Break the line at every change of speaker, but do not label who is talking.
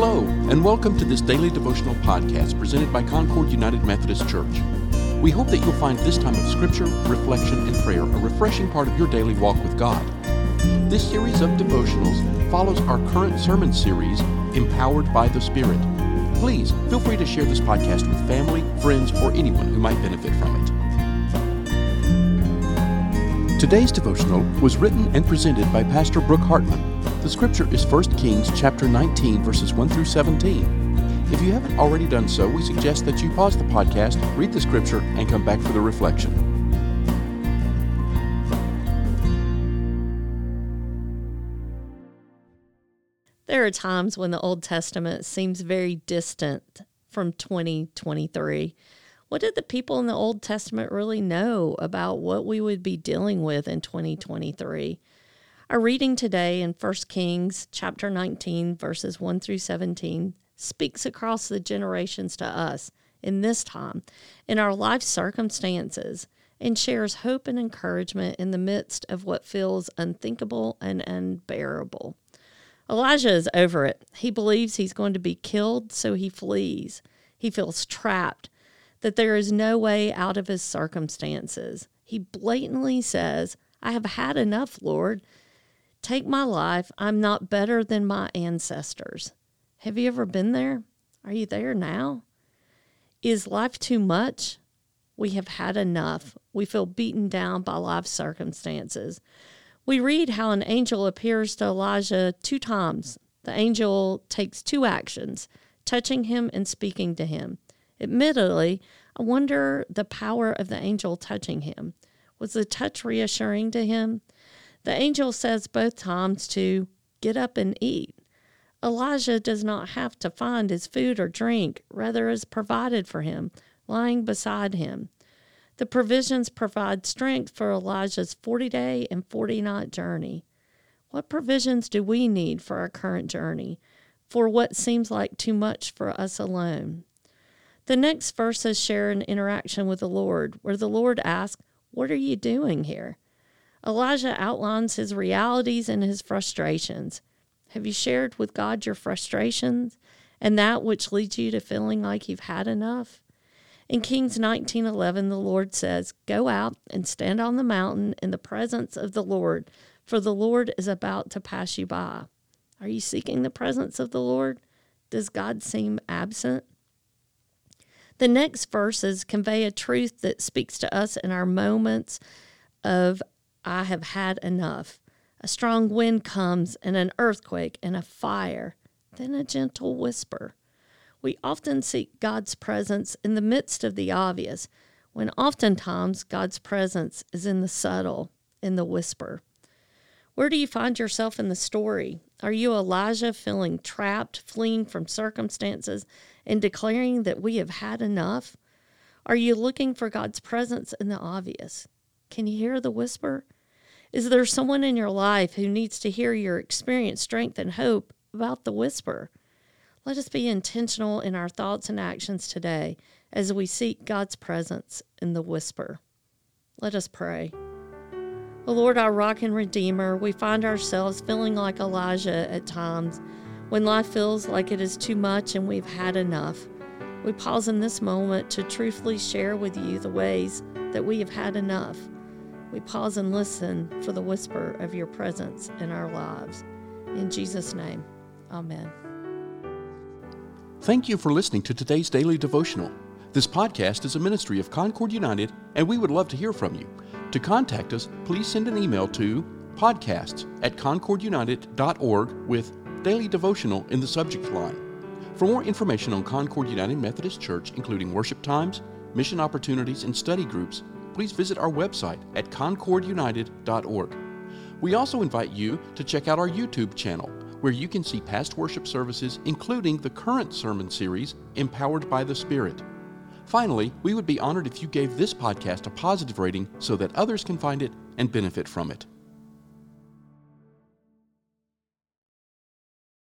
Hello, and welcome to this daily devotional podcast presented by Concord United Methodist Church. We hope that you'll find this time of scripture, reflection, and prayer a refreshing part of your daily walk with God. This series of devotionals follows our current sermon series, Empowered by the Spirit. Please feel free to share this podcast with family, friends, or anyone who might benefit from it. Today's devotional was written and presented by Pastor Brooke Hartman the scripture is 1 Kings chapter 19 verses 1 through 17. If you haven't already done so, we suggest that you pause the podcast, read the scripture, and come back for the reflection.
There are times when the Old Testament seems very distant from 2023. What did the people in the Old Testament really know about what we would be dealing with in 2023? Our reading today in 1 Kings chapter 19 verses 1 through 17 speaks across the generations to us in this time, in our life circumstances, and shares hope and encouragement in the midst of what feels unthinkable and unbearable. Elijah is over it. He believes he's going to be killed, so he flees. He feels trapped, that there is no way out of his circumstances. He blatantly says, I have had enough, Lord. Take my life. I'm not better than my ancestors. Have you ever been there? Are you there now? Is life too much? We have had enough. We feel beaten down by life circumstances. We read how an angel appears to Elijah two times. The angel takes two actions touching him and speaking to him. Admittedly, I wonder the power of the angel touching him. Was the touch reassuring to him? The angel says both times to get up and eat. Elijah does not have to find his food or drink, rather, is provided for him, lying beside him. The provisions provide strength for Elijah's 40 day and 40 night journey. What provisions do we need for our current journey, for what seems like too much for us alone? The next verses share an interaction with the Lord, where the Lord asks, What are you doing here? Elijah outlines his realities and his frustrations. Have you shared with God your frustrations and that which leads you to feeling like you've had enough? In Kings 19:11 the Lord says, "Go out and stand on the mountain in the presence of the Lord, for the Lord is about to pass you by." Are you seeking the presence of the Lord? Does God seem absent? The next verses convey a truth that speaks to us in our moments of I have had enough. A strong wind comes, and an earthquake, and a fire, then a gentle whisper. We often seek God's presence in the midst of the obvious, when oftentimes God's presence is in the subtle, in the whisper. Where do you find yourself in the story? Are you Elijah feeling trapped, fleeing from circumstances, and declaring that we have had enough? Are you looking for God's presence in the obvious? Can you hear the whisper? Is there someone in your life who needs to hear your experience, strength, and hope about the whisper? Let us be intentional in our thoughts and actions today as we seek God's presence in the whisper. Let us pray. O Lord, our rock and redeemer, we find ourselves feeling like Elijah at times when life feels like it is too much and we've had enough. We pause in this moment to truthfully share with you the ways that we have had enough. We pause and listen for the whisper of your presence in our lives. In Jesus' name, amen.
Thank you for listening to today's daily devotional. This podcast is a ministry of Concord United, and we would love to hear from you. To contact us, please send an email to podcasts at concordunited.org with daily devotional in the subject line. For more information on Concord United Methodist Church, including worship times, mission opportunities, and study groups, please visit our website at concordunited.org. We also invite you to check out our YouTube channel, where you can see past worship services, including the current sermon series, Empowered by the Spirit. Finally, we would be honored if you gave this podcast a positive rating so that others can find it and benefit from it.